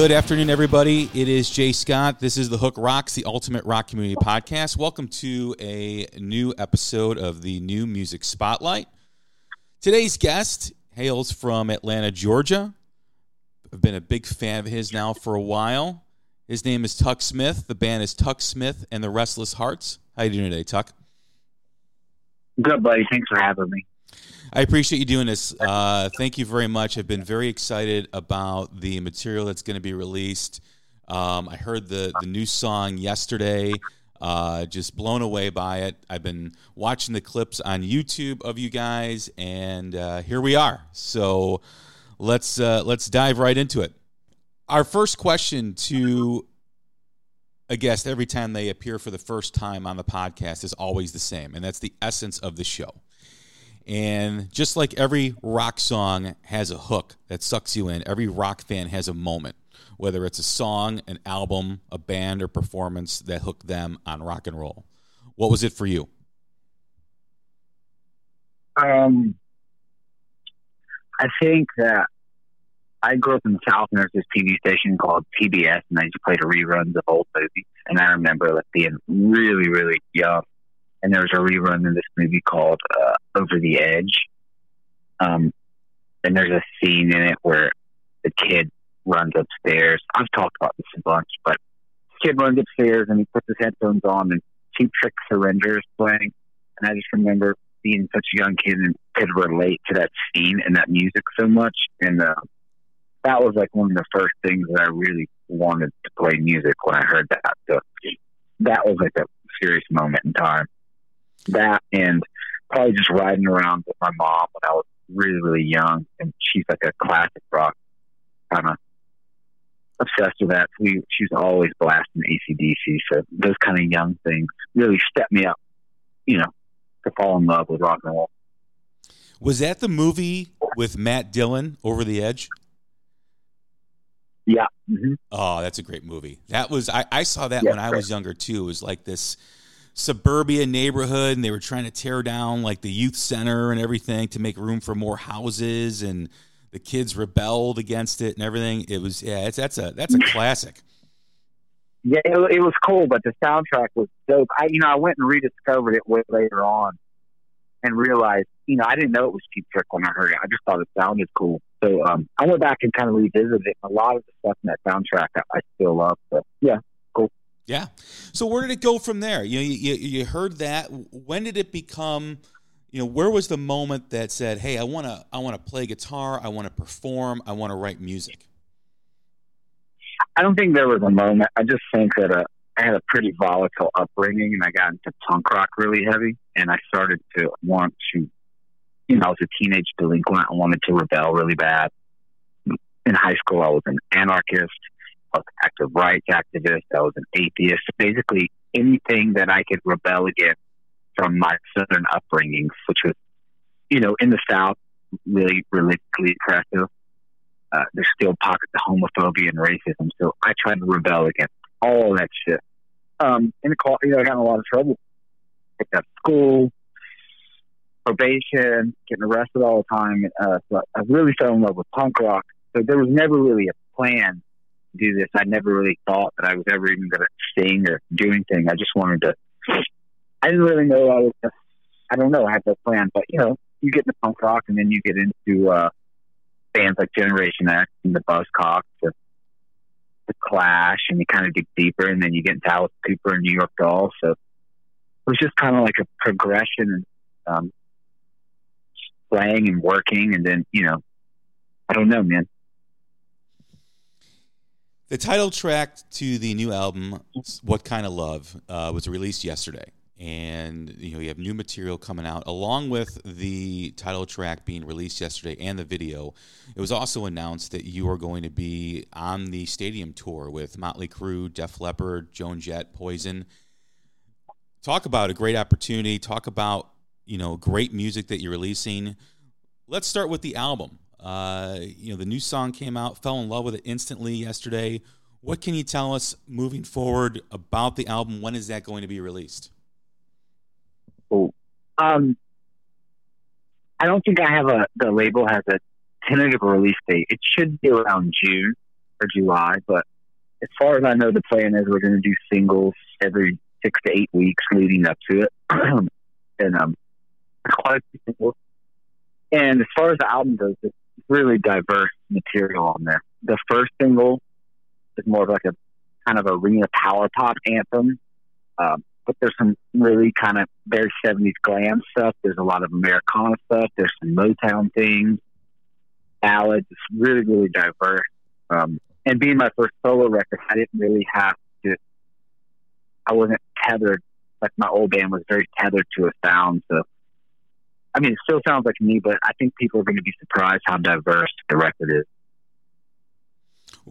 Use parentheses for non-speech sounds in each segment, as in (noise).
Good afternoon, everybody. It is Jay Scott. This is the Hook Rocks, the Ultimate Rock Community Podcast. Welcome to a new episode of the New Music Spotlight. Today's guest hails from Atlanta, Georgia. I've been a big fan of his now for a while. His name is Tuk Smith. The band is Tuk Smith and the Restless Hearts. How you doing today, Tuk? Good, buddy. Thanks for having me. I appreciate you doing this. Uh, thank you very much. I've been very excited about the material that's going to be released. Um, I heard the the new song yesterday. Uh, just blown away by it. I've been watching the clips on YouTube of you guys, and uh, here we are. So let's uh, let's dive right into it. Our first question to a guest every time they appear for the first time on the podcast is always the same, and that's the essence of the show. And just like every rock song has a hook that sucks you in, every rock fan has a moment, whether it's a song, an album, a band, or performance that hooked them on rock and roll. What was it for you? Um, I think that I grew up in the South, and there's this TV station called PBS, and they just played reruns of old movies. And I remember like being really, really young and there was a rerun in this movie called uh, Over the Edge. Um, and there's a scene in it where the kid runs upstairs. I've talked about this a bunch, but kid runs upstairs and he puts his headphones on and Cheap Trick Surrender is playing. And I just remember being such a young kid and could relate to that scene and that music so much. And uh, that was like one of the first things that I really wanted to play music when I heard that. So that was like a serious moment in time that and probably just riding around with my mom when I was really, really young. And she's like a classic rock kind of obsessed with that. We, she's always blasting ACDC. So those kind of young things really stepped me up, you know, to fall in love with rock and roll. Was that the movie with Matt Dillon, Over the Edge? Yeah. Mm-hmm. Oh, that's a great movie. That was I, I saw that yeah, when I was younger too. It was like this suburbia neighborhood and they were trying to tear down like the youth center and everything to make room for more houses and the kids rebelled against it and everything. It was yeah it's that's a that's a classic. Yeah it, it was cool but the soundtrack was dope. I you know i went and rediscovered it way later on and realized you know i didn't know it was cheap trick when i heard it. I just thought it sounded cool. So um, i went back and kind of revisited it a lot of the stuff in that soundtrack i, I still love but yeah yeah. So where did it go from there? You, know, you you heard that. When did it become? You know, where was the moment that said, "Hey, I want to I want to play guitar. I want to perform. I want to write music." I don't think there was a moment. I just think that uh, I had a pretty volatile upbringing, and I got into punk rock really heavy, and I started to want to. You know, I was a teenage delinquent. I wanted to rebel really bad. In high school, I was an anarchist was an active rights activist. I was an atheist. Basically, anything that I could rebel against from my southern upbringing, which was, you know, in the South, really religiously oppressive. Uh, there's still pockets of homophobia and racism. So I tried to rebel against all that shit. Um, the call, you know, I got in a lot of trouble. Picked up school, probation, getting arrested all the time. Uh, so I really fell in love with punk rock. So there was never really a plan do this. I never really thought that I was ever even going to sing or do anything. I just wanted to. I didn't really know I was. I don't know. I had no plan, but you know, you get into punk rock, and then you get into uh, bands like Generation X and the Buzzcocks, the, the Clash, and you kind of dig deeper, and then you get into Alice Cooper and New York Dolls. So it was just kind of like a progression, um, playing and working, and then you know, I don't know, man. The title track to the new album, "What Kind of Love," uh, was released yesterday. And you know you have new material coming out along with the title track being released yesterday and the video. It was also announced that you are going to be on the stadium tour with motley crue def leppard joan jett poison. Talk about a great opportunity. Talk about you know great music that you're releasing. Let's start with the album uh, you know the new song came out fell in love with it instantly yesterday what can you tell us moving forward about the album when is that going to be released cool. Um, I don't think I have a the label has a tentative release date. It should be around June or July, but as far as I know, the plan is we're going to do singles every six to eight weeks leading up to it, (clears throat) and um, quite a few singles. And as far as the album goes, it's really diverse material on there. The first single is more of like a kind of arena power pop anthem. Um, but there's some really kind of very 70s glam stuff. There's a lot of Americana stuff. There's some Motown things, ballads. It's really, really diverse. Um, and being my first solo record, I didn't really have to, I wasn't tethered, like my old band was very tethered to a sound. So, I mean, it still sounds like me, but I think people are going to be surprised how diverse the record is.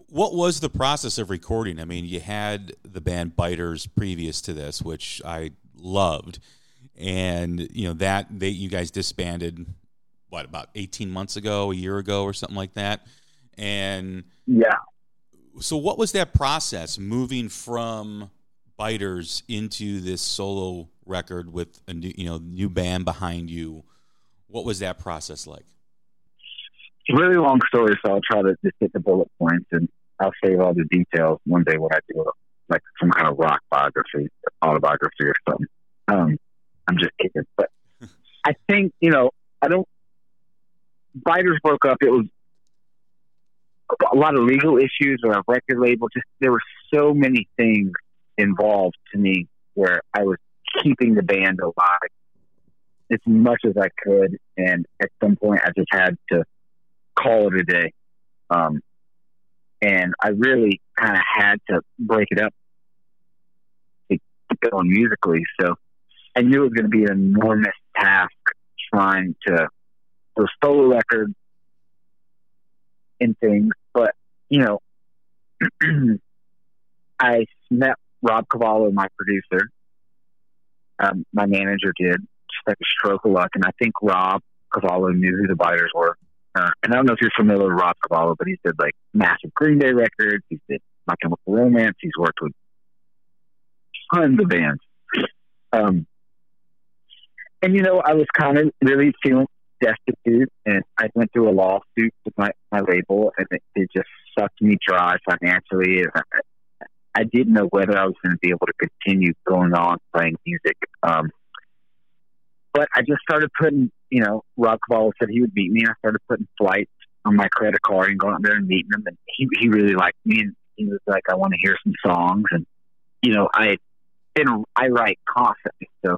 What was the process of recording? I mean, you had the band Biters previous to this, which I loved, and you know that they you guys disbanded what about eighteen months ago, a year ago, or something like that, and yeah. So, what was that process moving from Biters into this solo record with a new, you know, new band behind you? What was that process like? It's a really long story, so I'll try to just hit the bullet points and I'll save all the details one day when I do like some kind of rock biography, autobiography or something. Um, I'm just kidding, but (laughs) I think you know I don't. Biters broke up. It was a lot of legal issues or a record label. Just there were so many things involved to me where I was keeping the band alive as much as I could, and at some point I just had to call it a day. Um, and I really kind of had to break it up to keep going musically. So I knew it was going to be an enormous task trying to do solo record and things. But, you know, (clears throat) I met Rob Cavallo, my producer. Um, my manager did, just like a stroke of luck. And I think Rob Cavallo knew who the Biters were. Uh, and I don't know if you're familiar with Rob Cavallo, but he's did like massive Green Day records. He's did My Chemical Romance. He's worked with tons of bands. Um, and you know, I was kind of really feeling destitute, and I went through a lawsuit with my my label, and it, it just sucked me dry financially. I, I didn't know whether I was going to be able to continue going on playing music. Um, but I just started putting, you know, Rob Cavallo said he would meet me. I started putting flights on my credit card and going out there and meeting him. And he, he really liked me. And he was like, I want to hear some songs. And, you know, I, been, I write constantly. So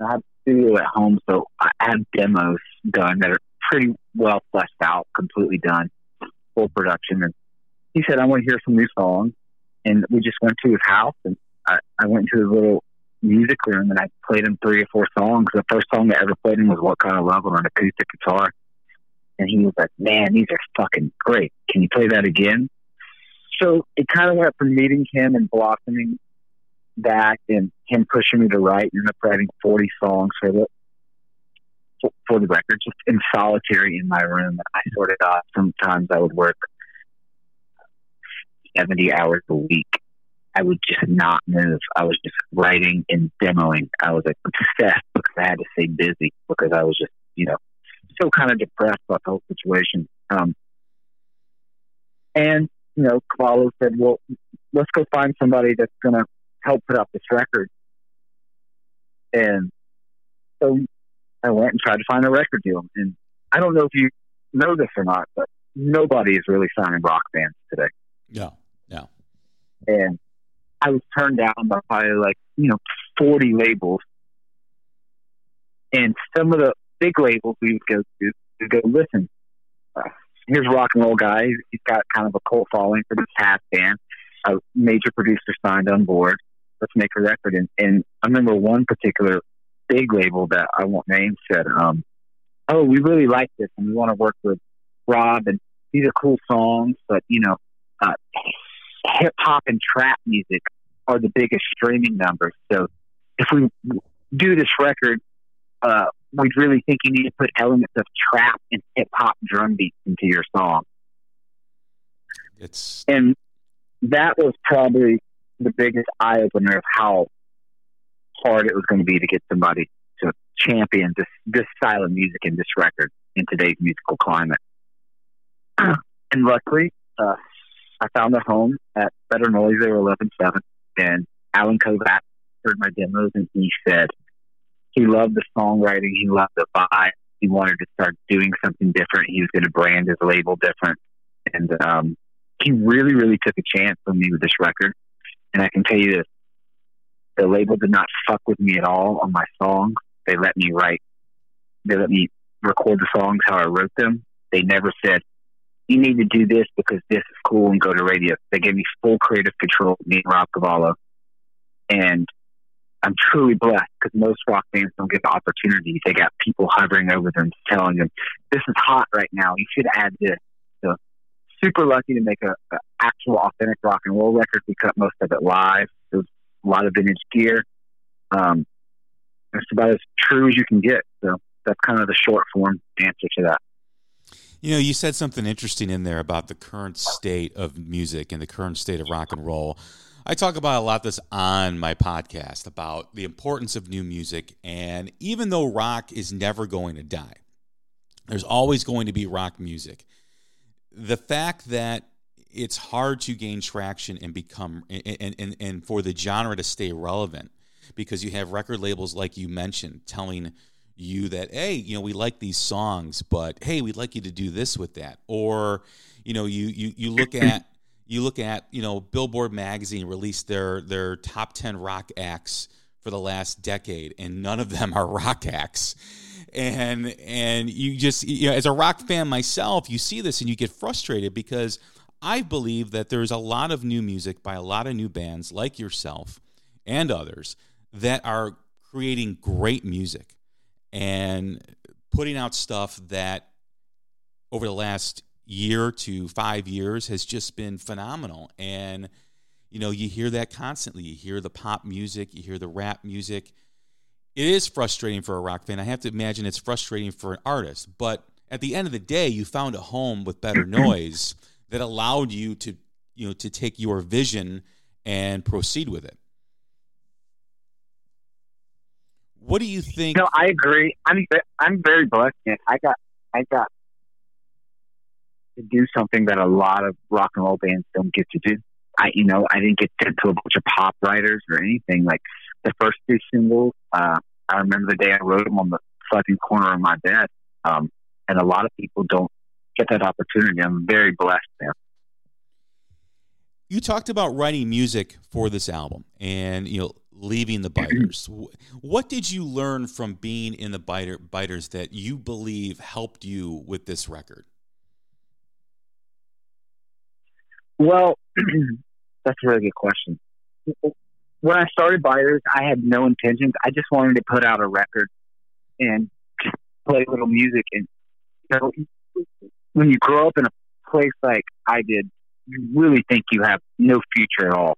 I have a studio at home. So I have demos done that are pretty well fleshed out, completely done, full production. And he said, I want to hear some new songs. And we just went to his house and I, I went to his little music room and I played him three or four songs. The first song I ever played him was What Kind of Love on an acoustic guitar. And he was like, Man, these are fucking great. Can you play that again? So it kind of went from meeting him and blossoming back and him pushing me to write and up writing 40 songs for the for the record, just in solitary in my room. I sorted out. Sometimes I would work 70 hours a week I would just not move. I was just writing and demoing. I was like obsessed because I had to stay busy because I was just, you know, so kind of depressed about the whole situation. Um, and, you know, Cavallo said, well, let's go find somebody that's going to help put out this record. And so I went and tried to find a record deal. And I don't know if you know this or not, but nobody is really signing rock bands today. Yeah, yeah. And I was turned down by probably like you know forty labels, and some of the big labels we would go to would go listen. Uh, here's a rock and roll guy. He's got kind of a cult following for this half band. A major producer signed on board. Let's make a record. And, and I remember one particular big label that I won't name said, um, "Oh, we really like this, and we want to work with Rob, and these are cool songs, but you know, uh, hip hop and trap music are the biggest streaming numbers. So if we do this record, uh, we really think you need to put elements of trap and hip hop drum beats into your song. It's and that was probably the biggest eye opener of how hard it was going to be to get somebody to champion this this style of music and this record in today's musical climate. (clears throat) and luckily, uh, I found a home at Better Noise. They were eleven seven, and Allen Kovac heard my demos, and he said he loved the songwriting, he loved the vibe. He wanted to start doing something different. He was going to brand his label different, and um, he really, really took a chance on me with this record. And I can tell you this: the label did not fuck with me at all on my songs. They let me write. They let me record the songs how I wrote them. They never said, you need to do this because this is cool and go to radio. They gave me full creative control, me and Rob Cavallo. And I'm truly blessed because most rock bands don't get the opportunity. They got people hovering over them, telling them, this is hot right now. You should add this. So super lucky to make a, a actual authentic rock and roll record. We cut most of it live. Was a lot of vintage gear. Um, it's about as true as you can get. So that's kind of the short form answer to that. You know, you said something interesting in there about the current state of music and the current state of rock and roll. I talk about a lot this on my podcast about the importance of new music. And even though rock is never going to die, there's always going to be rock music. The fact that it's hard to gain traction and become and, and, and for the genre to stay relevant because you have record labels like you mentioned telling you that hey you know we like these songs but hey we'd like you to do this with that. Or you know you you, you look at (clears throat) you look at you know billboard magazine released their their top 10 rock acts for the last decade and none of them are (laughs) rock acts. And and you just you know as a rock fan myself you see this and you get frustrated because i believe that there's a lot of new music by a lot of new bands like yourself and others that are creating great music and putting out stuff that over the last year to five years has just been phenomenal. And, you know, you hear that constantly. You hear the pop music, you hear the rap music. It is frustrating for a rock fan. I have to imagine it's frustrating for an artist. But at the end of the day, you found a home with better (clears throat) noise that allowed you to, you know, to take your vision and proceed with it. What do you think? No, I agree. I'm I'm very blessed. I got I got to do something that a lot of rock and roll bands don't get to do. I you know I didn't get sent to a bunch of pop writers or anything. Like the first two singles, uh, I remember the day I wrote them on the fucking corner of my bed. Um, and a lot of people don't get that opportunity. I'm very blessed there. You talked about writing music for this album, and you know leaving the biters. what did you learn from being in the biter, biters that you believe helped you with this record? Well, (clears throat) that's a really good question. When I started Biters, I had no intentions. I just wanted to put out a record and play a little music. And know, when you grow up in a place like I did, you really think you have no future at all,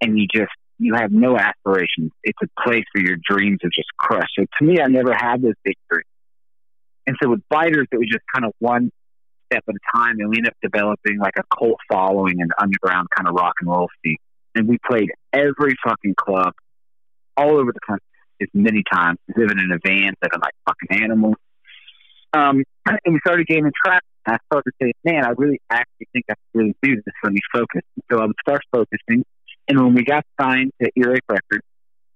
and you just you have no aspirations. It's a place where your dreams are just crushed. So to me, I never had those big dreams. And so with Biters, it was just kind of one step at a time, and we ended up developing like a cult following and underground kind of rock and roll scene. And we played every fucking club all over the country as many times, living in a van that are like fucking animals. Um, and we started gaining traction. I started saying, man, I really actually think I can really do this. Let me focus. So I would start focusing and when we got signed to Earache Records,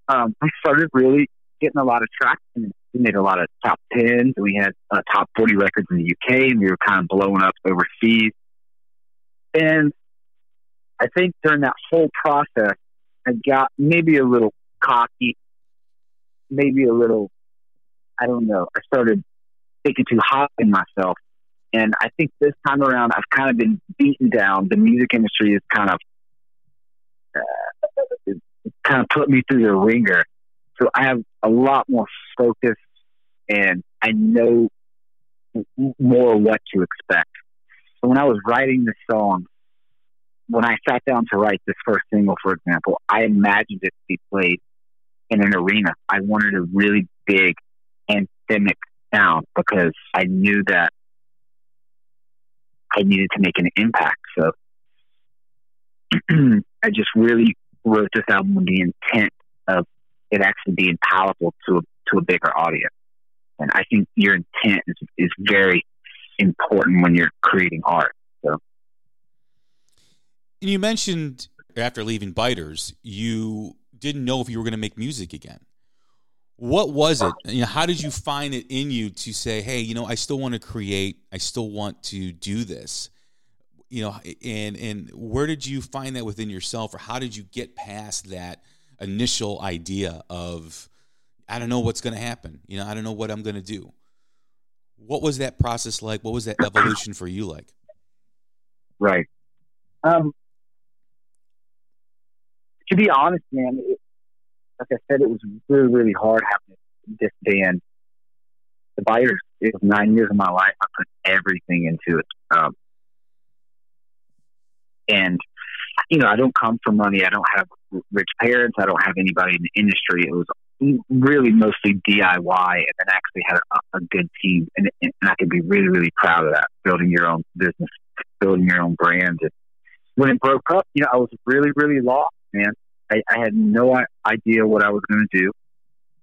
um, we started really getting a lot of traction. we made a lot of top tens. We had uh, top forty records in the UK, and we were kind of blowing up overseas. And I think during that whole process, I got maybe a little cocky, maybe a little, I don't know. I started thinking too high in myself. And I think this time around, I've kind of been beaten down. The music industry is kind of, uh, kind of put me through the ringer. So I have a lot more focus and I know more what to expect. So when I was writing the song, when I sat down to write this first single, for example, I imagined it to be played in an arena. I wanted a really big anthemic sound because I knew that I needed to make an impact. So (clears throat) I just really wrote this album with the intent of it actually being palatable to a, to a bigger audience. And I think your intent is, is very important when you're creating art. So, and you mentioned after leaving Biters, you didn't know if you were going to make music again. What was it? You know, how did you find it in you to say, "Hey, you know, I still want to create. I still want to do this." You know, and and where did you find that within yourself, or how did you get past that initial idea of, "I don't know what's going to happen. You know, I don't know what I'm going to do." What was that process like? What was that evolution for you like? Right. Um, to be honest, man, it, like I said, it was really, really hard having this band. The Biters, it was nine years of my life. I put everything into it. Um, and, you know, I don't come from money. I don't have rich parents. I don't have anybody in the industry. It was really mostly DIY and then actually had a, a good team. And, and I could be really, really proud of that, building your own business, building your own brand. And when it broke up, you know, I was really, really lost, man. I, I had no idea what I was going to do.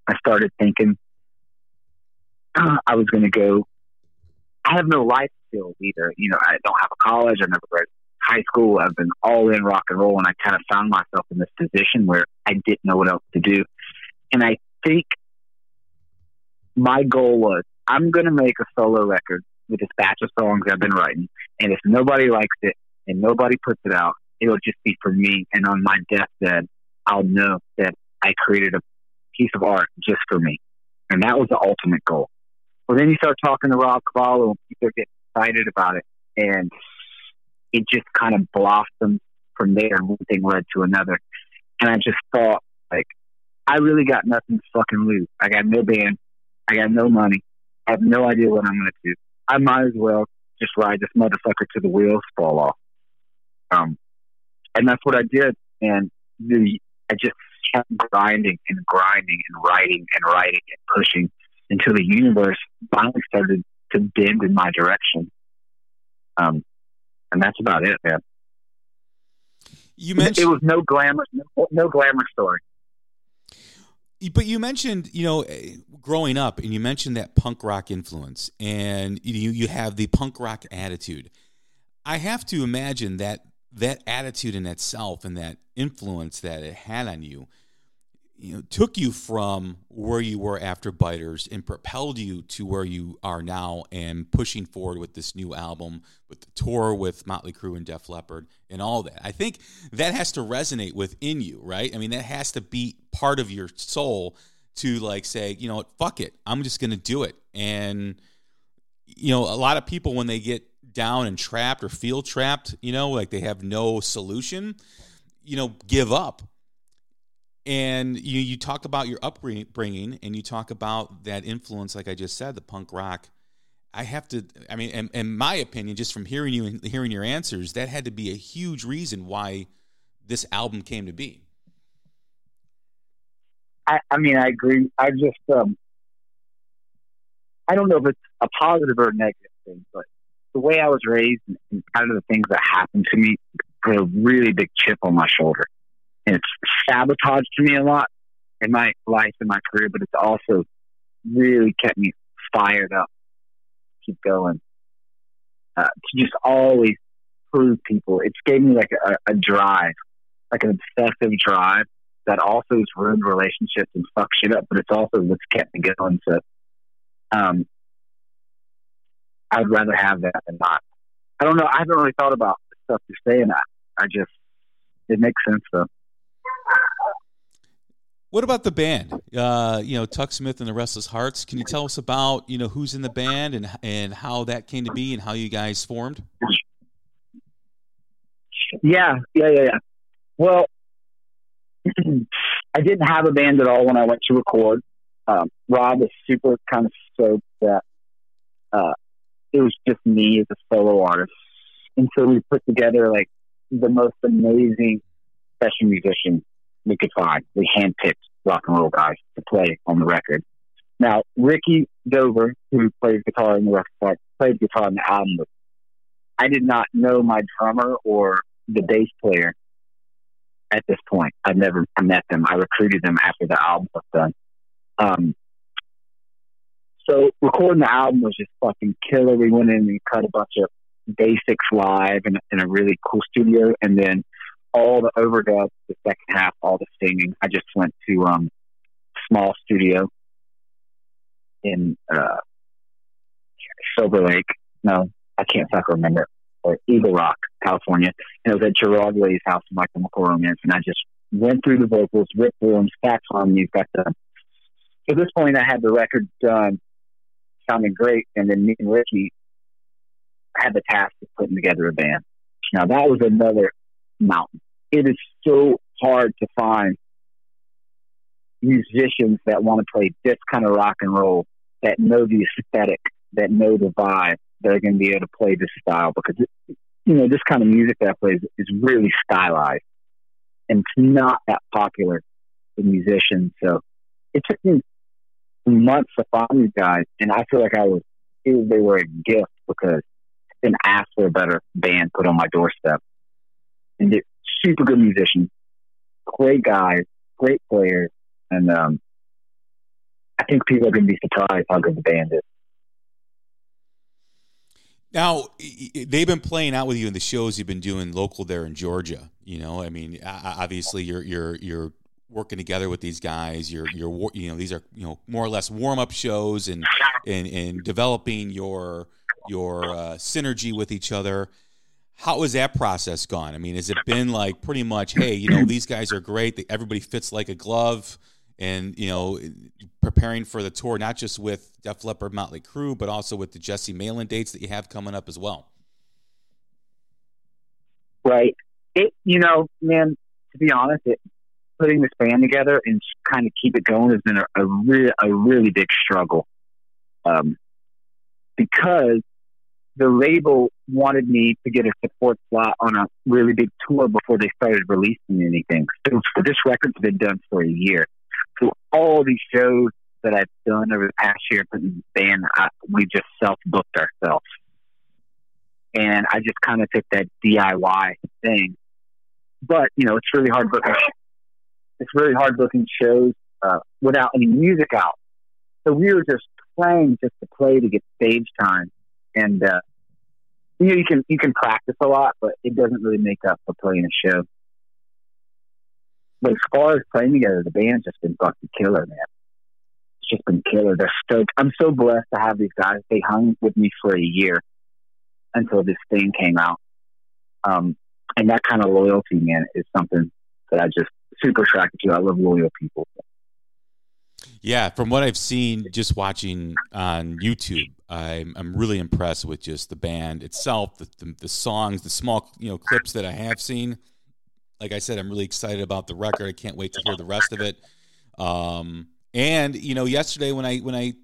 I started thinking uh, I was going to go. I have no life skills either. You know, I don't have a college. I never graduated high school. I've been all in rock and roll, and I kind of found myself in this position where I didn't know what else to do. And I think my goal was I'm going to make a solo record with this batch of songs I've been writing, and if nobody likes it and nobody puts it out, it'll just be for me. And on my deathbed, I'll know that I created a piece of art just for me. And that was the ultimate goal. Well, then you start talking to Rob Cavallo and people get excited about it. And it just kind of blossomed from there. One thing led to another. And I just thought, like, I really got nothing to fucking lose. I got no band. I got no money. I have no idea what I'm going to do. I might as well just ride this motherfucker to the wheels fall off. Um, and that's what I did. And the I just kept grinding and grinding and writing and writing and pushing until the universe finally started to bend in my direction. Um, and that's about it, man. You mentioned it was no glamour, no, no glamour story. But you mentioned, you know, eh, growing up, and you mentioned that punk rock influence, and you you have the punk rock attitude. I have to imagine that that attitude in itself and that influence that it had on you, you know, took you from where you were after Biters and propelled you to where you are now and pushing forward with this new album, with the tour with Motley Crue and Def Leppard and all that. I think that has to resonate within you, right? I mean, that has to be part of your soul to like say, you know what, fuck it. I'm just to do it. And, you know, a lot of people, when they get down and trapped or feel trapped, you know, like they have no solution, you know, give up. And you you talk about your upbringing and you talk about that influence, like I just said, the punk rock. I have to, I mean, in, in my opinion, just from hearing you and hearing your answers, that had to be a huge reason why this album came to be. I, I mean, I agree. I just, um, I don't know if it's a positive or a negative thing, but the way I was raised and kind of the things that happened to me put a really big chip on my shoulder. And it's sabotaged me a lot in my life and my career, but it's also really kept me fired up keep going. Uh, to just always prove people. It's gave me like a, a drive, like an obsessive drive that also has ruined relationships and fucked shit up, but it's also what's kept me going. So Um, I'd rather have that than not. I don't know. I haven't really thought about the stuff you're saying. I, I just, it makes sense though. What about the band? Uh, you know, Tuk Smith and the Restless Hearts. Can you tell us about you know who's in the band and and how that came to be and how you guys formed? Yeah, yeah, yeah, yeah. Well, (clears throat) I didn't have a band at all when I went to record. Um, Rob was super kind of stoked that uh, it was just me as a solo artist, and so we put together like the most amazing session musician we could find. We handpicked rock and roll guys to play on the record. Now, Ricky Dover, who plays guitar in the record, played guitar on the album. I did not know my drummer or the bass player at this point. I've never met them. I recruited them after the album was done. Um, so recording the album was just fucking killer. We went in and cut a bunch of basics live in, in a really cool studio, and then all the overdubs, the second half, all the singing. I just went to um small studio in uh Silver Lake. No, I can't fucking remember. Or Eagle Rock, California. And it was at Gerard Way's house in My Chemical Romance. And I just went through the vocals, ripped through them, sax harmonies, got done. At this point, I had the record done, sounding great. And then me and Ricky had the task of putting together a band. Now, that was another mountain. It is so hard to find musicians that want to play this kind of rock and roll, that know the aesthetic, that know the vibe, that are going to be able to play this style because, it, you know, this kind of music that I play is, is really stylized and it's not that popular with musicians. So it took me months to find these guys, and I feel like I was, was they were a gift because I didn't ask for a better band put on my doorstep. And they're super good musicians, great guys, great players, and um, I think people are going to be surprised how good the band is. Now they've been playing out with you in the shows you've been doing local there in Georgia. You know, I mean, obviously you're you're you're working together with these guys. You're you're you know these are you know more or less warm up shows and and and developing your your uh, synergy with each other. How has that process gone? I mean, has it been like pretty much, hey, you know, these guys are great. Everybody fits like a glove and you know preparing for the tour not just with Def Leppard Motley Crue but also with the Jesse Malin dates that you have coming up as well. Right. It you know, man, to be honest, it putting this band together and kind of keep it going has been a, a really a really big struggle. Um because the label wanted me to get a support slot on a really big tour before they started releasing anything. So this record's been done for a year. So all these shows that I've done over the past year putting band, I, we just self booked ourselves, and I just kind of took that DIY thing. But you know, it's really hard booking. It's really hard booking shows uh, without any music out. So we were just playing just to play to get stage time, and uh, you know, you can you can practice a lot, but it doesn't really make up for playing a show. But as far as playing together, the band's just been fucking killer, man. It's just been killer. They're stoked. I'm so blessed to have these guys. They hung with me for a year until this thing came out. Um, and that kind of loyalty, man, is something that I just super attracted to. I love loyal people. Yeah, from what I've seen, just watching on YouTube, I'm I'm really impressed with just the band itself, the, the, the songs, the small you know clips that I have seen like I said, I'm really excited about the record. I can't wait to hear the rest of it. Um, and you know, yesterday when I when I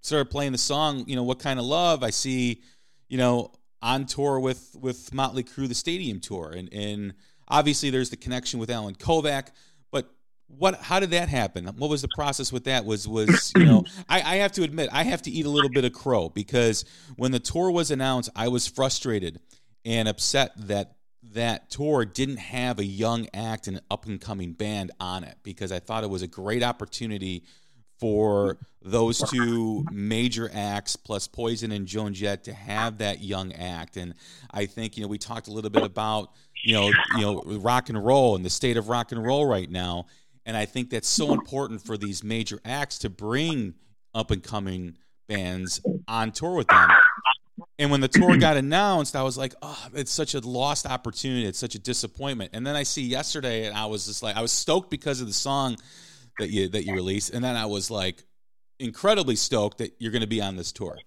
started playing the song, you know, what kind of love I see, you know, on tour with with Motley Crue, the stadium tour, and and obviously there's the connection with Allen Kovac. What? How did that happen? What was the process with that? Was was you know? (clears throat) I, I have to admit, I have to eat a little bit of crow because when the tour was announced, I was frustrated and upset that that tour didn't have a young act and up and coming band on it because I thought it was a great opportunity for those two major acts plus Poison and Joan Jett to have that young act. And I think, you know, we talked a little bit about, you know, you know, rock and roll and the state of rock and roll right now. And I think that's so important for these major acts to bring up and coming bands on tour with them. And when the tour got announced, I was like, oh, it's such a lost opportunity. It's such a disappointment. And then I see yesterday, and I was just like, I was stoked because of the song that you that you released, and then I was like, incredibly stoked that you're going to be on this tour.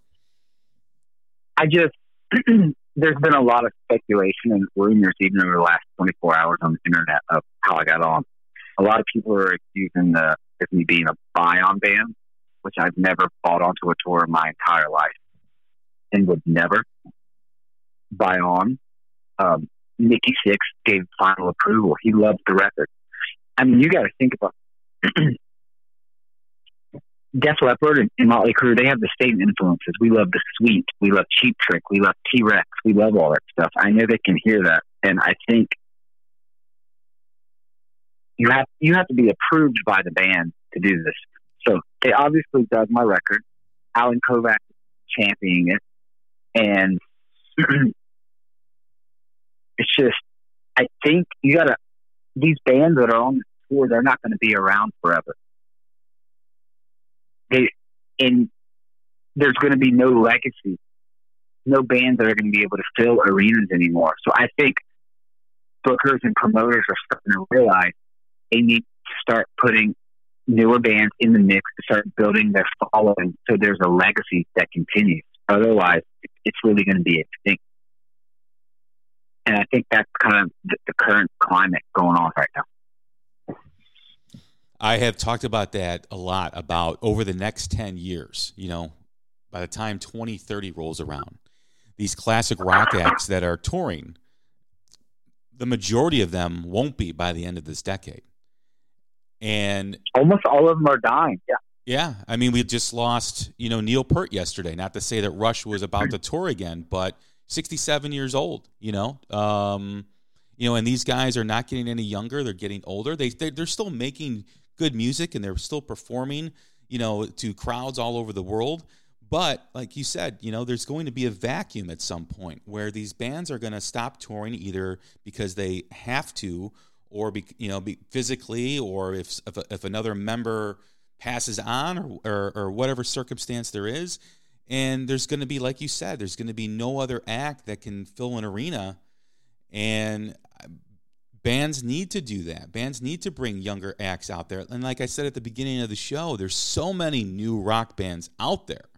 I just (clears throat) there's been a lot of speculation and rumors even over the last 24 hours on the internet of how I got on. A lot of people are accusing the of being a buy on band, which I've never bought onto a tour in my entire life and would never buy on. Um, Nikki Sixx gave final approval. He loved the record. I mean, you got to think about (clears throat) Def Leppard and, and Motley Crue. They have the same influences. We love the Sweet. We love Cheap Trick. We love T Rex. We love all that stuff. I know they can hear that, and I think you have you have to be approved by the band to do this. So they obviously dug my record. Allen Kovac championing it, and (clears throat) it's just I think you gotta these bands that are on the tour they're not going to be around forever. They and there's going to be no legacy, no bands that are going to be able to fill arenas anymore. So I think bookers and promoters are starting to realize they need to start putting newer bands in the mix to start building their following so there's a legacy that continues. Otherwise, it's really going to be extinct. And I think that's kind of the, the current climate going on right now. I have talked about that a lot about over the next 10 years, you know, by the time 2030 rolls around, these classic rock acts that are touring, the majority of them won't be by the end of this decade. And almost all of them are dying. Yeah. Yeah, I mean, we just lost, you know, Neil Peart yesterday. Not to say that Rush was about to tour again, but 67 years old, you know, um, you know, and these guys are not getting any younger; they're getting older. They they're still making good music and they're still performing, you know, to crowds all over the world. But like you said, you know, there's going to be a vacuum at some point where these bands are going to stop touring either because they have to, or be, you know, be physically, or if if, if another member passes on or, or, or whatever circumstance there is. And there's going to be, like you said, there's going to be no other act that can fill an arena. And uh, bands need to do that. Bands need to bring younger acts out there. And like I said at the beginning of the show, there's so many new rock bands out there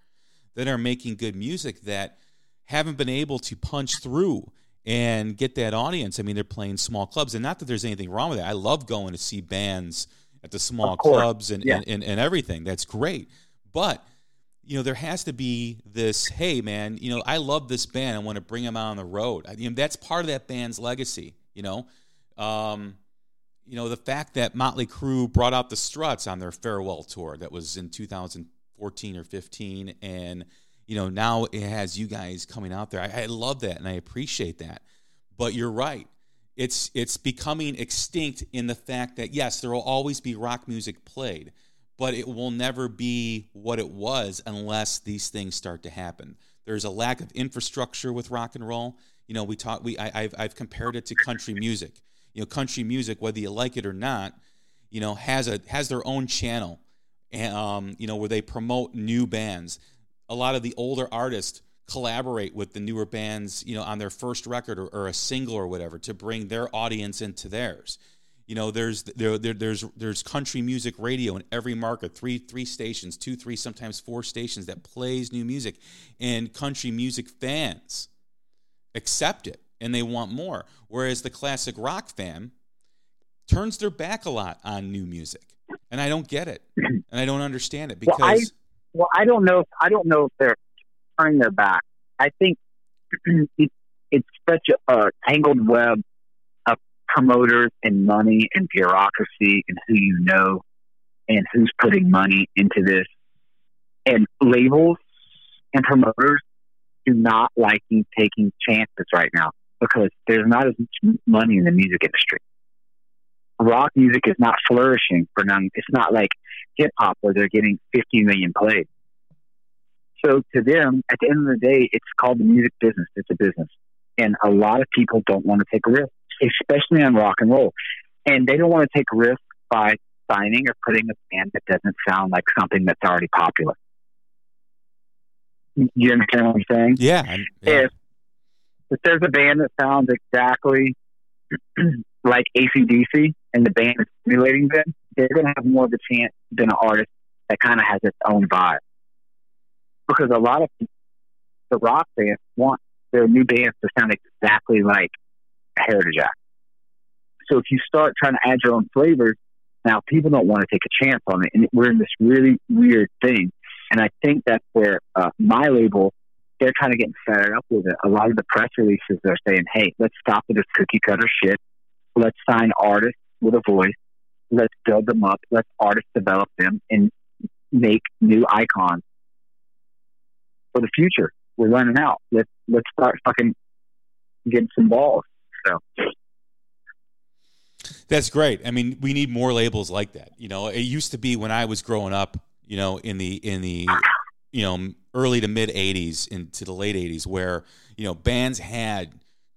that are making good music that haven't been able to punch through and get that audience. I mean, they're playing small clubs. And not that there's anything wrong with that. I love going to see bands at the small clubs and, yeah. and, and, and everything. That's great. But you know, there has to be this, hey, man, you know, I love this band. I want to bring them out on the road. I, you know, that's part of that band's legacy, you know. Um, you know, the fact that Motley Crue brought out the Struts on their farewell tour that was in 2014 or 15. And, you know, now it has you guys coming out there. I, I love that and I appreciate that. But you're right it's it's becoming extinct in the fact that yes, there will always be rock music played, but it will never be what it was unless these things start to happen. There's a lack of infrastructure with rock and roll. You know, we talk we I, have I've compared it to country music. You know, country music, whether you like it or not, you know, has a has their own channel, and um, you know, where they promote new bands. A lot of the older artists collaborate with the newer bands, you know, on their first record or, or, a single or whatever to bring their audience into theirs. You know, there's there, there, there's there's country music radio in every market, three three stations, two, three, sometimes four stations that plays new music, and country music fans accept it and they want more. Whereas the classic rock fan turns their back a lot on new music, and I don't get it, and I don't understand it because. Well, I, well, I don't know. If, I don't know if they're turning their back. I think (clears throat) it, it's such a, a tangled web of promoters and money and bureaucracy and who you know and who's putting money into this. And labels and promoters do not like you taking chances right now because there's not as much money in the music industry. Rock music is not flourishing for none. It's not like hip hop where they're getting 50 million plays. So to them, at the end of the day, it's called the music business. It's a business. And a lot of people don't want to take a risk, especially on rock and roll. And they don't want to take a risk by signing or putting a band that doesn't sound like something that's already popular. You understand what I'm saying? Yeah. Yeah. If if there's a band that sounds exactly (clears throat) like ACDC and the band is simulating them, they're going to have more of a chance than an artist that kind of has its own vibe. Because a lot of the rock fans want their new bands to sound exactly like Heritage Act. So if you start trying to add your own flavors, now people don't want to take a chance on it, and we're in this really weird thing. And I think that's where uh, my label they're kind of getting fed up with it. A lot of the press releases are saying, "Hey, let's stop with this cookie cutter shit. Let's sign artists with a voice. Let's build them up. Let's artists develop them and make new icons for the future. We're running out. Let's let's start fucking getting some balls." So That's great. I mean, we need more labels like that. You know, it used to be when I was growing up, you know, in the in the you know early to mid 80s into the late 80s where, you know, bands had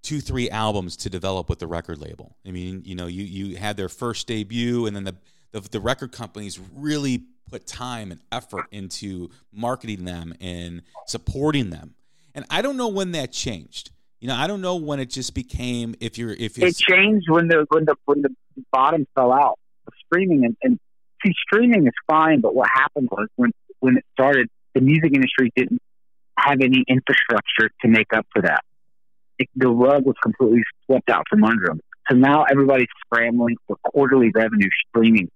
two three albums to develop with the record label. I mean, you know, you you had their first debut and then the the, the record companies really put time and effort into marketing them and supporting them. And I don't know when that changed. You know, I don't know when it just became if you're if it changed when the when the when the bottom fell out of streaming and, and see streaming is fine, but what happened was when when it started, the music industry didn't have any infrastructure to make up for that. It, the rug was completely swept out from under them. So now everybody's scrambling for quarterly revenue streaming.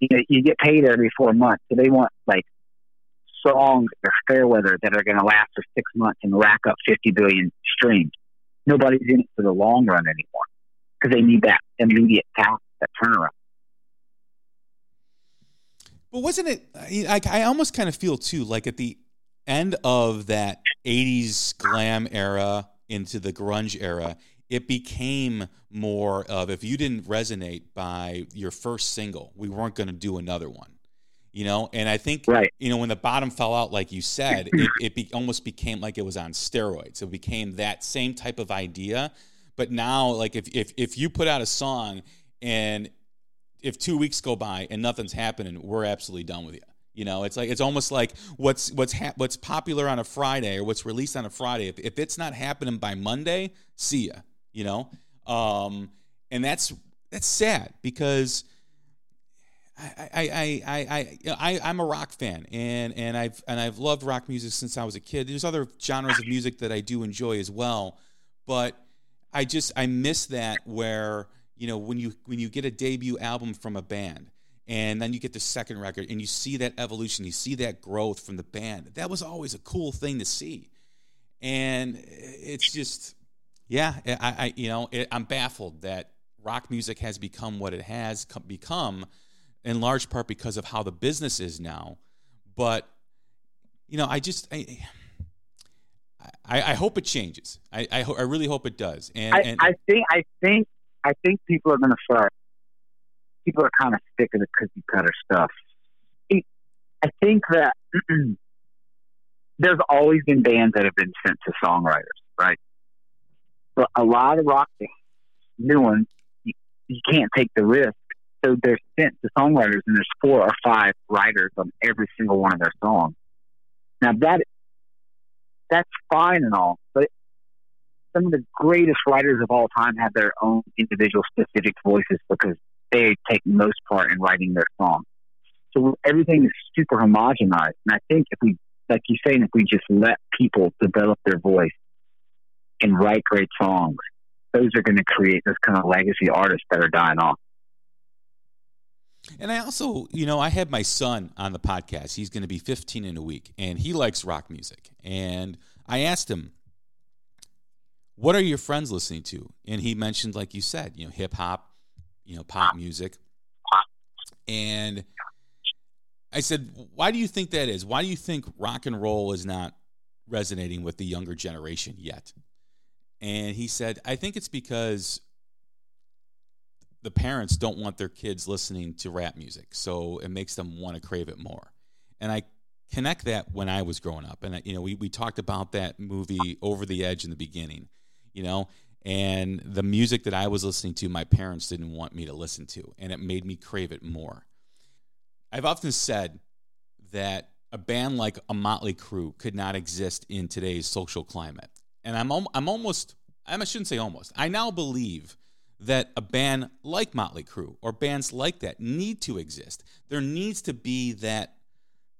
You know, you get paid every four months, so they want like songs or fair weather that are going to last for six months and rack up 50 billion streams. Nobody's in it for the long run anymore because they need that immediate path, that turnaround. But wasn't it? I, I almost kind of feel too like at the end of that '80s glam era into the grunge era, it became more of if you didn't resonate by your first single, we weren't going to do another one. You know, and I think Right. you know when the bottom fell out, like you said, it, it be, almost became like it was on steroids. It became that same type of idea. But now, like if if if you put out a song and if two weeks go by and nothing's happening, we're absolutely done with you. You know, it's like it's almost like what's what's ha- what's popular on a Friday or what's released on a Friday. If, if it's not happening by Monday, see ya. You know, um, and that's that's sad because I I I I I, I'm a rock fan and and I've and I've loved rock music since I was a kid. There's other genres of music that I do enjoy as well, but I just I miss that where you know when you when you get a debut album from a band and then you get the second record and you see that evolution you see that growth from the band that was always a cool thing to see and it's just yeah i, I you know it, i'm baffled that rock music has become what it has co- become in large part because of how the business is now but you know i just i I, I hope it changes. I I, ho- I really hope it does. And, I, and I think I think I think people are going to start. People are kind of sick of the cookie cutter stuff. I think that (clears throat) there's always been bands that have been sent to songwriters, right? But a lot of rock bands, new ones, you, you can't take the risk. So they're sent to songwriters, and there's four or five writers on every single one of their songs. Now that that's fine and all, but some of the greatest writers of all time have their own individual specific voices because they take most part in writing their song. So everything is super homogenized. And I think if we, like you're saying, if we just let people develop their voice and write great songs, those are going to create this kind of legacy artists that are dying off. And I also, you know, I had my son on the podcast. He's going to be 15 in a week, and he likes rock music. And I asked him, "What are your friends listening to?" And he mentioned, like you said, you know, hip hop, you know, pop music. And I said, "Why do you think that is? Why do you think rock and roll is not resonating with the younger generation yet?" And he said, "I think it's because the parents don't want their kids listening to rap music, so it makes them want to crave it more. And I connect that when I was growing up, and you know, we we talked about that movie Over the Edge in the beginning, you know, and the music that I was listening to, my parents didn't want me to listen to, and it made me crave it more. I've often said that a band like a Motley Crue could not exist in today's social climate. And I'm I'm almost I shouldn't say almost. I now believe that a band like Motley Crue or bands like that need to exist. There needs to be that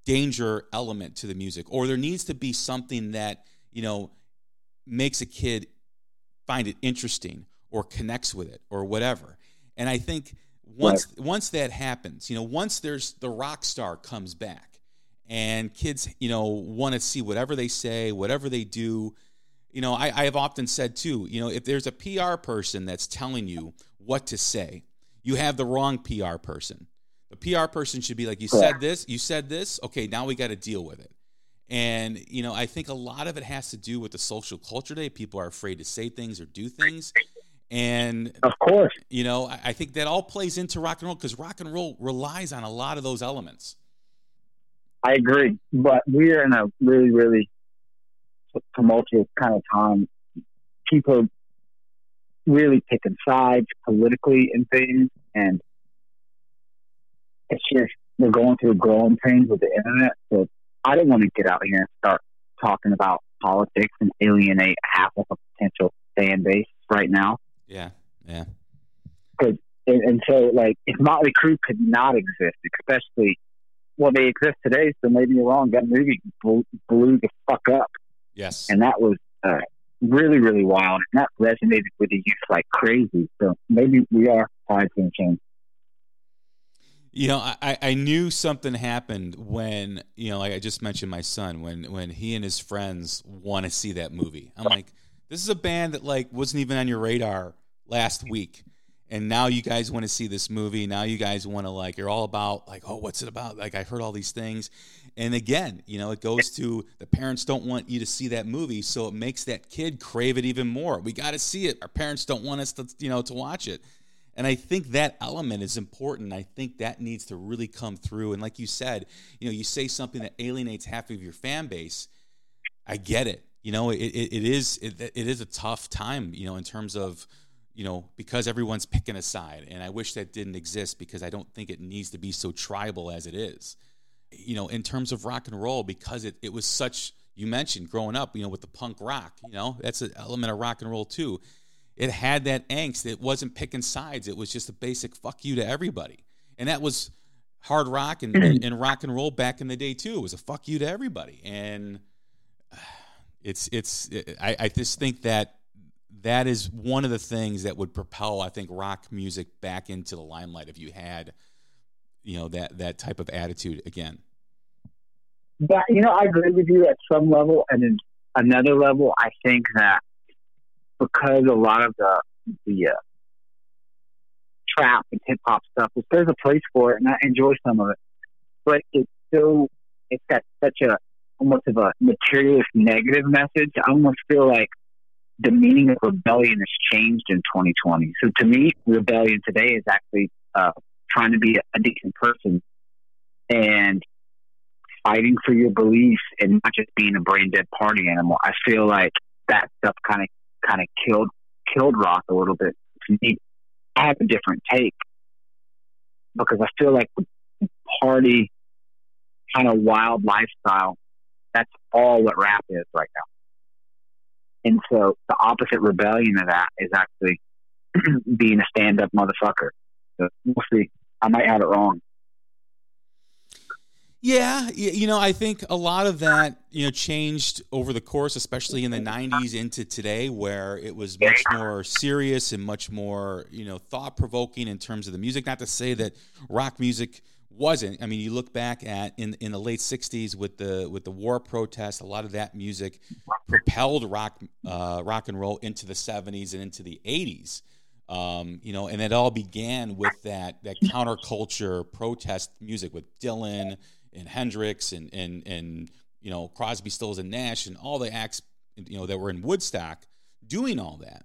danger element to the music or there needs to be something that, you know, makes a kid find it interesting or connects with it or whatever. And I think once right. once that happens, you know, once there's the rock star comes back and kids, you know, want to see whatever they say, whatever they do, you know, I, I have often said too, you know, if there's a PR person that's telling you what to say, you have the wrong PR person. The PR person should be like, you said this, you said this, okay, now we got to deal with it. And, you know, I think a lot of it has to do with the social culture today. People are afraid to say things or do things. And of course, you know, I think that all plays into rock and roll because rock and roll relies on a lot of those elements. I agree, but we're in a really, really tumultuous kind of time. People really picking sides politically in things, and it's just we're going through growing pains with the internet. So I don't want to get out here and start talking about politics and alienate half of a potential fan base right now. Yeah, yeah. And, and so like if Motley Crue could not exist, especially well they exist today, so maybe you're wrong. That movie blew, blew the fuck up. Yes, and that was uh, really really wild, and that resonated with the youth like crazy. So maybe we are tied to change. You know, I, I knew something happened when, you know, like I just mentioned my son, when when he and his friends want to see that movie. I'm like, this is a band that like wasn't even on your radar last week. And now you guys want to see this movie. Now you guys want to like you're all about like, oh, what's it about? Like I heard all these things. And again, you know, it goes to the parents don't want you to see that movie, so it makes that kid crave it even more. We got to see it. Our parents don't want us to, you know, to watch it. And I think that element is important. I think that needs to really come through. And like you said, you know, you say something that alienates half of your fan base. I get it. You know, it, it, it is it, it is a tough time. You know, in terms of you know because everyone's picking a side, and I wish that didn't exist because I don't think it needs to be so tribal as it is. You know, in terms of rock and roll, because it, it was such you mentioned growing up, you know, with the punk rock. You know, that's an element of rock and roll too it had that angst. It wasn't picking sides. It was just a basic fuck you to everybody. And that was hard rock and, and, and, rock and roll back in the day too. It was a fuck you to everybody. And uh, it's it's it, I, I just think that that is one of the things that would propel I think rock music back into the limelight if you had you know that that type of attitude again. But you know, I agree with you at some level, and in another level, I think that because a lot of the the uh, trap and hip hop stuff is there's a place for it, and I enjoy some of it, but it's so it's got such a almost of a materialist negative message. I almost feel like the meaning of rebellion has changed in 2020. So to me, rebellion today is actually uh, trying to be a, a decent person and fighting for your beliefs and not just being a brain dead party animal. I feel like that stuff kind of kind of killed killed rock a little bit. To me, I have a different take because I feel like the party kind of wild lifestyle. That's all what rap is right now. And so the opposite rebellion of that is actually (clears throat) being a stand up motherfucker. So we'll see. I might have it wrong. Yeah, you know, I think a lot of that, you know, changed over the course, especially in the 90s into today, where it was much more serious and much more, you know, thought provoking in terms of the music. Not to say that rock music wasn't. I mean, you look back at in in the late 60s with the with the war protests, a lot of that music propelled rock uh, rock and roll into the 70s and into the 80s. Um, you know, and it all began with that that counterculture protest music with Dylan and Hendrix and and and you know Crosby, Stills and Nash and all the acts you know that were in Woodstock doing all that.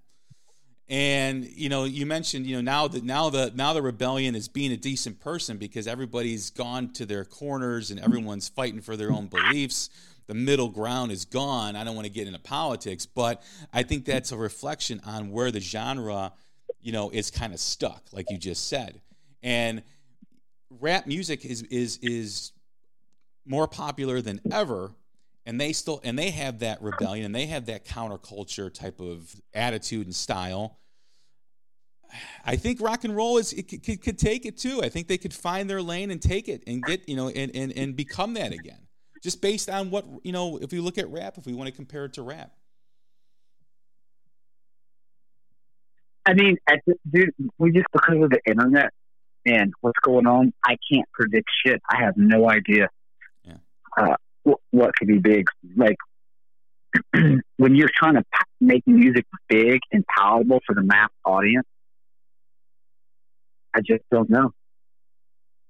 And you know, you mentioned you know now that now the now the rebellion is being a decent person because everybody's gone to their corners and everyone's fighting for their own beliefs. The middle ground is gone. I don't want to get into politics, but I think that's a reflection on where the genre, you know, is kind of stuck, like you just said. And rap music is is is more popular than ever and they still and they have that rebellion and they have that counterculture type of attitude and style. I think rock and roll is it could, could, take it too. I think they could find their lane and take it and get you know and, and and become that again just based on what you know if we look at rap if we want to compare it to rap. I mean dude we just because of the internet and what's going on i can't predict shit. I have no idea. Uh, what could be big. Like (clears throat) when you're trying to make music big and palatable for the mass audience, I just don't know.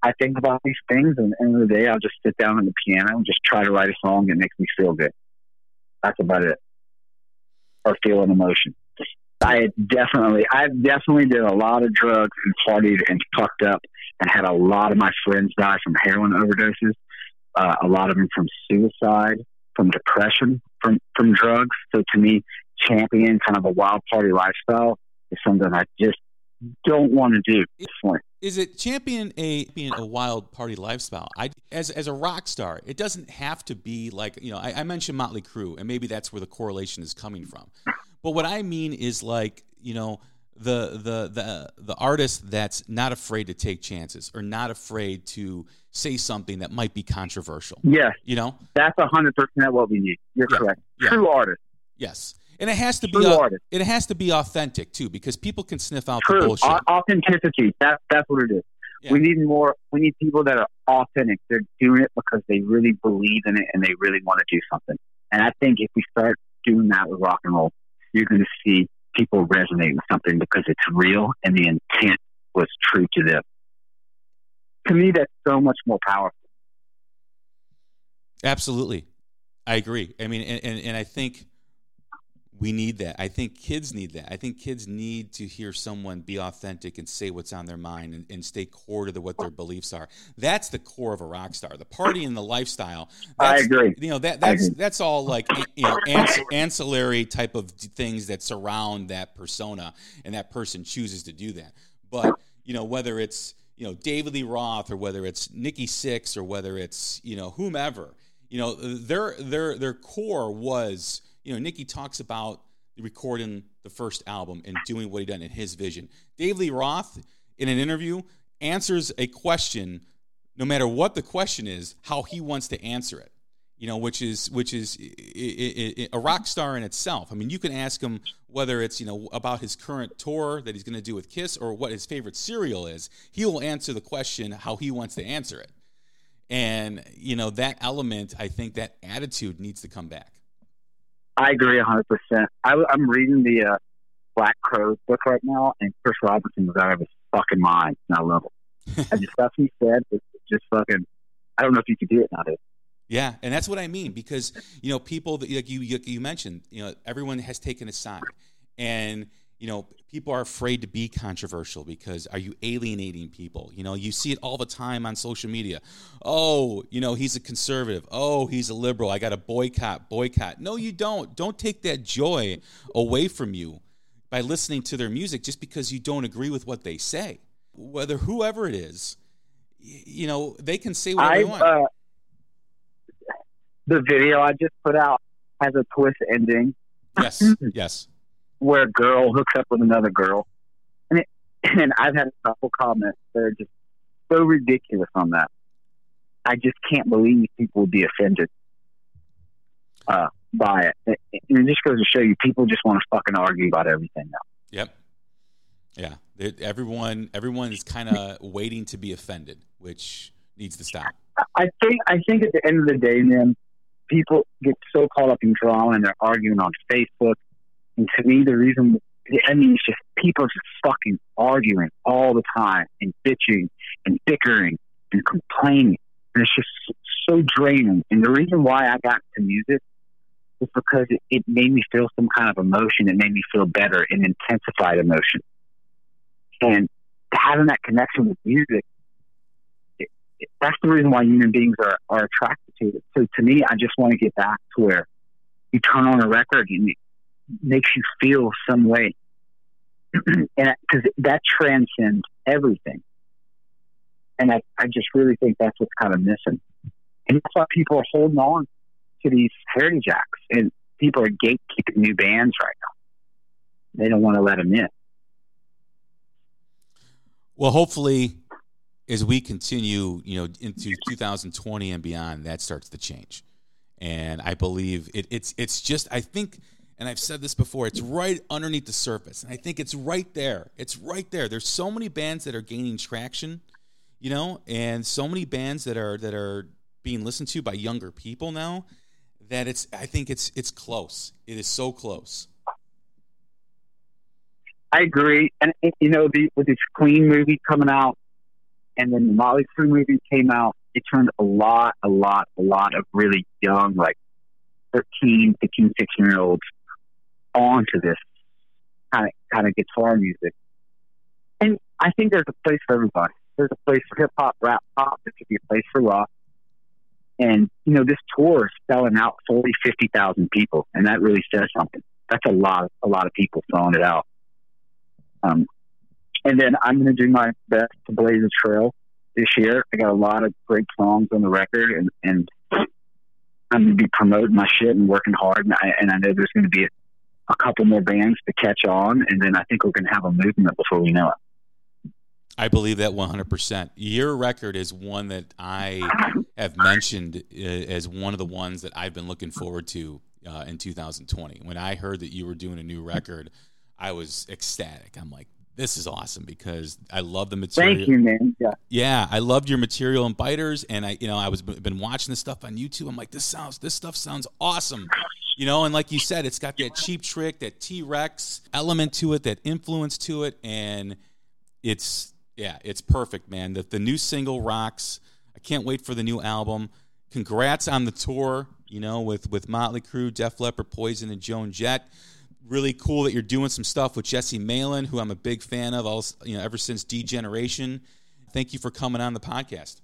I think about these things, and at the end of the day, I'll just sit down on the piano and just try to write a song that makes me feel good. That's about it. Or feel an emotion. I definitely, I've definitely did a lot of drugs and partied and fucked up and had a lot of my friends die from heroin overdoses uh, a lot of them from suicide, from depression, from from drugs. So to me, champion kind of a wild party lifestyle is something I just don't want to do. Is it champion a being a wild party lifestyle? I as as a rock star, it doesn't have to be like you know. I, I mentioned Motley Crue, and maybe that's where the correlation is coming from. But what I mean is like you know the the the the artist that's not afraid to take chances or not afraid to say something that might be controversial. Yeah, you know that's a hundred percent what we need. You're yeah. correct. Yeah. True artist. Yes, and it has to True be artist. it has to be authentic too because people can sniff out True. the bullshit. authenticity. That that's what it is. Yeah. We need more. We need people that are authentic. They're doing it because they really believe in it and they really want to do something. And I think if we start doing that with rock and roll, you're going to see people resonate with something because it's real and the intent was true to them. To me, that's so much more powerful. Absolutely. I agree. I mean, and, and, and I think we need that. I think kids need that. I think kids need to hear someone be authentic and say what's on their mind and, and stay core to the, what their beliefs are. That's the core of a rock star. The party and the lifestyle. I agree. You know that that's that's all like you know ancillary type of things that surround that persona, and that person chooses to do that. But you know whether it's you know David Lee Roth or whether it's Nikki Sixx or whether it's you know whomever, you know their their their core was you know, Nikki talks about recording the first album and doing what he done in his vision. Dave Lee Roth, in an interview, answers a question, no matter what the question is, how he wants to answer it. You know, which is which is a rock star in itself. I mean, you can ask him whether it's you know about his current tour that he's going to do with Kiss or what his favorite cereal is. He will answer the question how he wants to answer it, and you know that element. I think that attitude needs to come back. I agree a 100%. I, am reading the uh, Black Crowes book right now, and Chris Robinson was out of his fucking mind. And I love it. and the (laughs) stuff he said was just fucking, I don't know if you could do it nowadays. Yeah, and that's what I mean because you know people that like you you mentioned, you know, everyone has taken a side, and you know, people are afraid to be controversial because are you alienating people? You know, you see it all the time on social media. Oh, you know, he's a conservative. Oh, he's a liberal. I got to boycott, boycott. No, you don't. Don't take that joy away from you by listening to their music just because you don't agree with what they say. Whether whoever it is, you know, they can say what they want. Uh, the video I just put out has a twist ending. Yes, (laughs) yes where a girl hooks up with another girl, and it, (laughs) and I've had a couple comments that are just so ridiculous on that. I just can't believe people would be offended uh, by it. And it just goes to show you, people just want to fucking argue about everything now. Yep. Yeah. Everyone, everyone is kind of (laughs) waiting to be offended, which needs to stop. I think. I think at the end of the day, man, people get so caught up in drama and they're arguing on Facebook and to me, the reason, I mean, it's just people just fucking arguing all the time and bitching and bickering and complaining. And it's just so draining. And the reason why I got into music was because it, it made me feel some kind of emotion. It made me feel better and intensified emotion. And having that connection with music, it, it, that's the reason why human beings are, are attracted to it. So to me, I just want to get back to where you turn on a record and makes you feel some way. (clears throat) and because that transcends everything. And I, I just really think that's what's kind of missing. And that's why people are holding on to these heritage acts, and people are gatekeeping new bands right now. They don't want to let them in. Well, hopefully, as we continue, you know, into 2020 and beyond, that starts to change. And I believe it, it's it's just I think, and I've said this before, it's right underneath the surface, and I think it's right there. It's right there. There's so many bands that are gaining traction, you know, and so many bands that are that are being listened to by younger people now that it's I think it's it's close. It is so close. I agree, and you know, the, with this Queen movie coming out, and then the Motley Crue movie came out, it turned a lot, a lot, a lot of really young, like 13, 15, 16 year olds onto this kind of kind of guitar music. And I think there's a place for everybody. There's a place for hip hop, rap, pop. There could be a place for rock. And you know, this tour is selling out 40, 50,000 people, and that really says something. That's a lot, a lot of people selling it out. Um, and then I'm going to do my best to blaze a trail this year. I got a lot of great songs on the record, and, and I'm going to be promoting my shit and working hard. And I, and I know there's going to be a, couple more bands to catch on, and then I think we're going to have a movement before we know it. I believe that 100%. Your record is one that I have mentioned uh, as one of the ones that I've been looking forward to uh, in 2020. When I heard that you were doing a new record, I was ecstatic. I'm like, this is awesome because I love the material. Thank you, man. Yeah. Yeah, I loved your material and Biters, and I, you know, I was been watching this stuff on YouTube. I'm like, this sounds, this stuff sounds awesome, you know. And like you said, it's got that Cheap Trick, that T Rex element to it, that influence to it, and it's, yeah, it's perfect, man. The the new single rocks. I can't wait for the new album. Congrats on the tour, you know, with with Motley Crue, Def Leppard, Poison, and Joan Jett really cool that you're doing some stuff with Jesse Malin, who I'm a big fan of, all, you know, ever since D Generation. Thank you for coming on the podcast.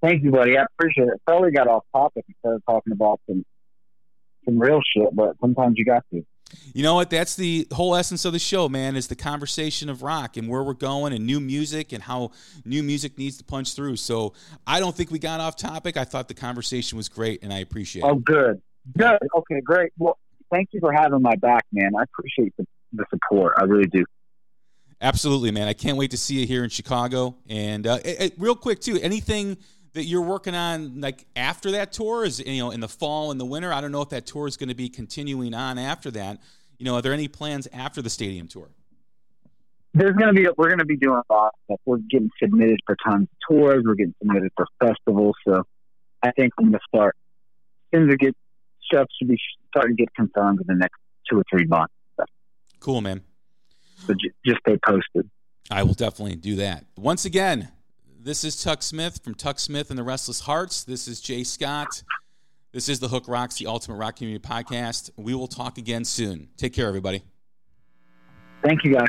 Thank you, buddy. I appreciate it. Probably got off topic instead of talking about some some real shit, but sometimes you got to. You know what? That's the whole essence of the show, man, is the conversation of rock and where we're going and new music and how new music needs to punch through. So I don't think we got off topic. I thought the conversation was great and I appreciate oh, it. Oh, good. Good. Okay, great. Well, thank you for having my back, man. I appreciate the, the support. I really do. Absolutely, man. I can't wait to see you here in Chicago. And uh, it, it, real quick, too, anything that you're working on like after that tour is you know in the fall and the winter. I don't know if that tour is going to be continuing on after that. You know, are there any plans after the stadium tour? There's going to be we're going to be doing a lot of stuff. We're getting submitted for tons of tours. We're getting submitted for festivals. So I think I'm going to start as it gets stuff should be starting to get confirmed in the next two or three months. So. Cool, man. So j- just stay posted. I will definitely do that. Once again, this is Tuk Smith from Tuk Smith and the Restless Hearts. This is Jay Scott. This is the Hook Rocks, the Ultimate Rock Community Podcast. We will talk again soon. Take care, everybody. Thank you, guys.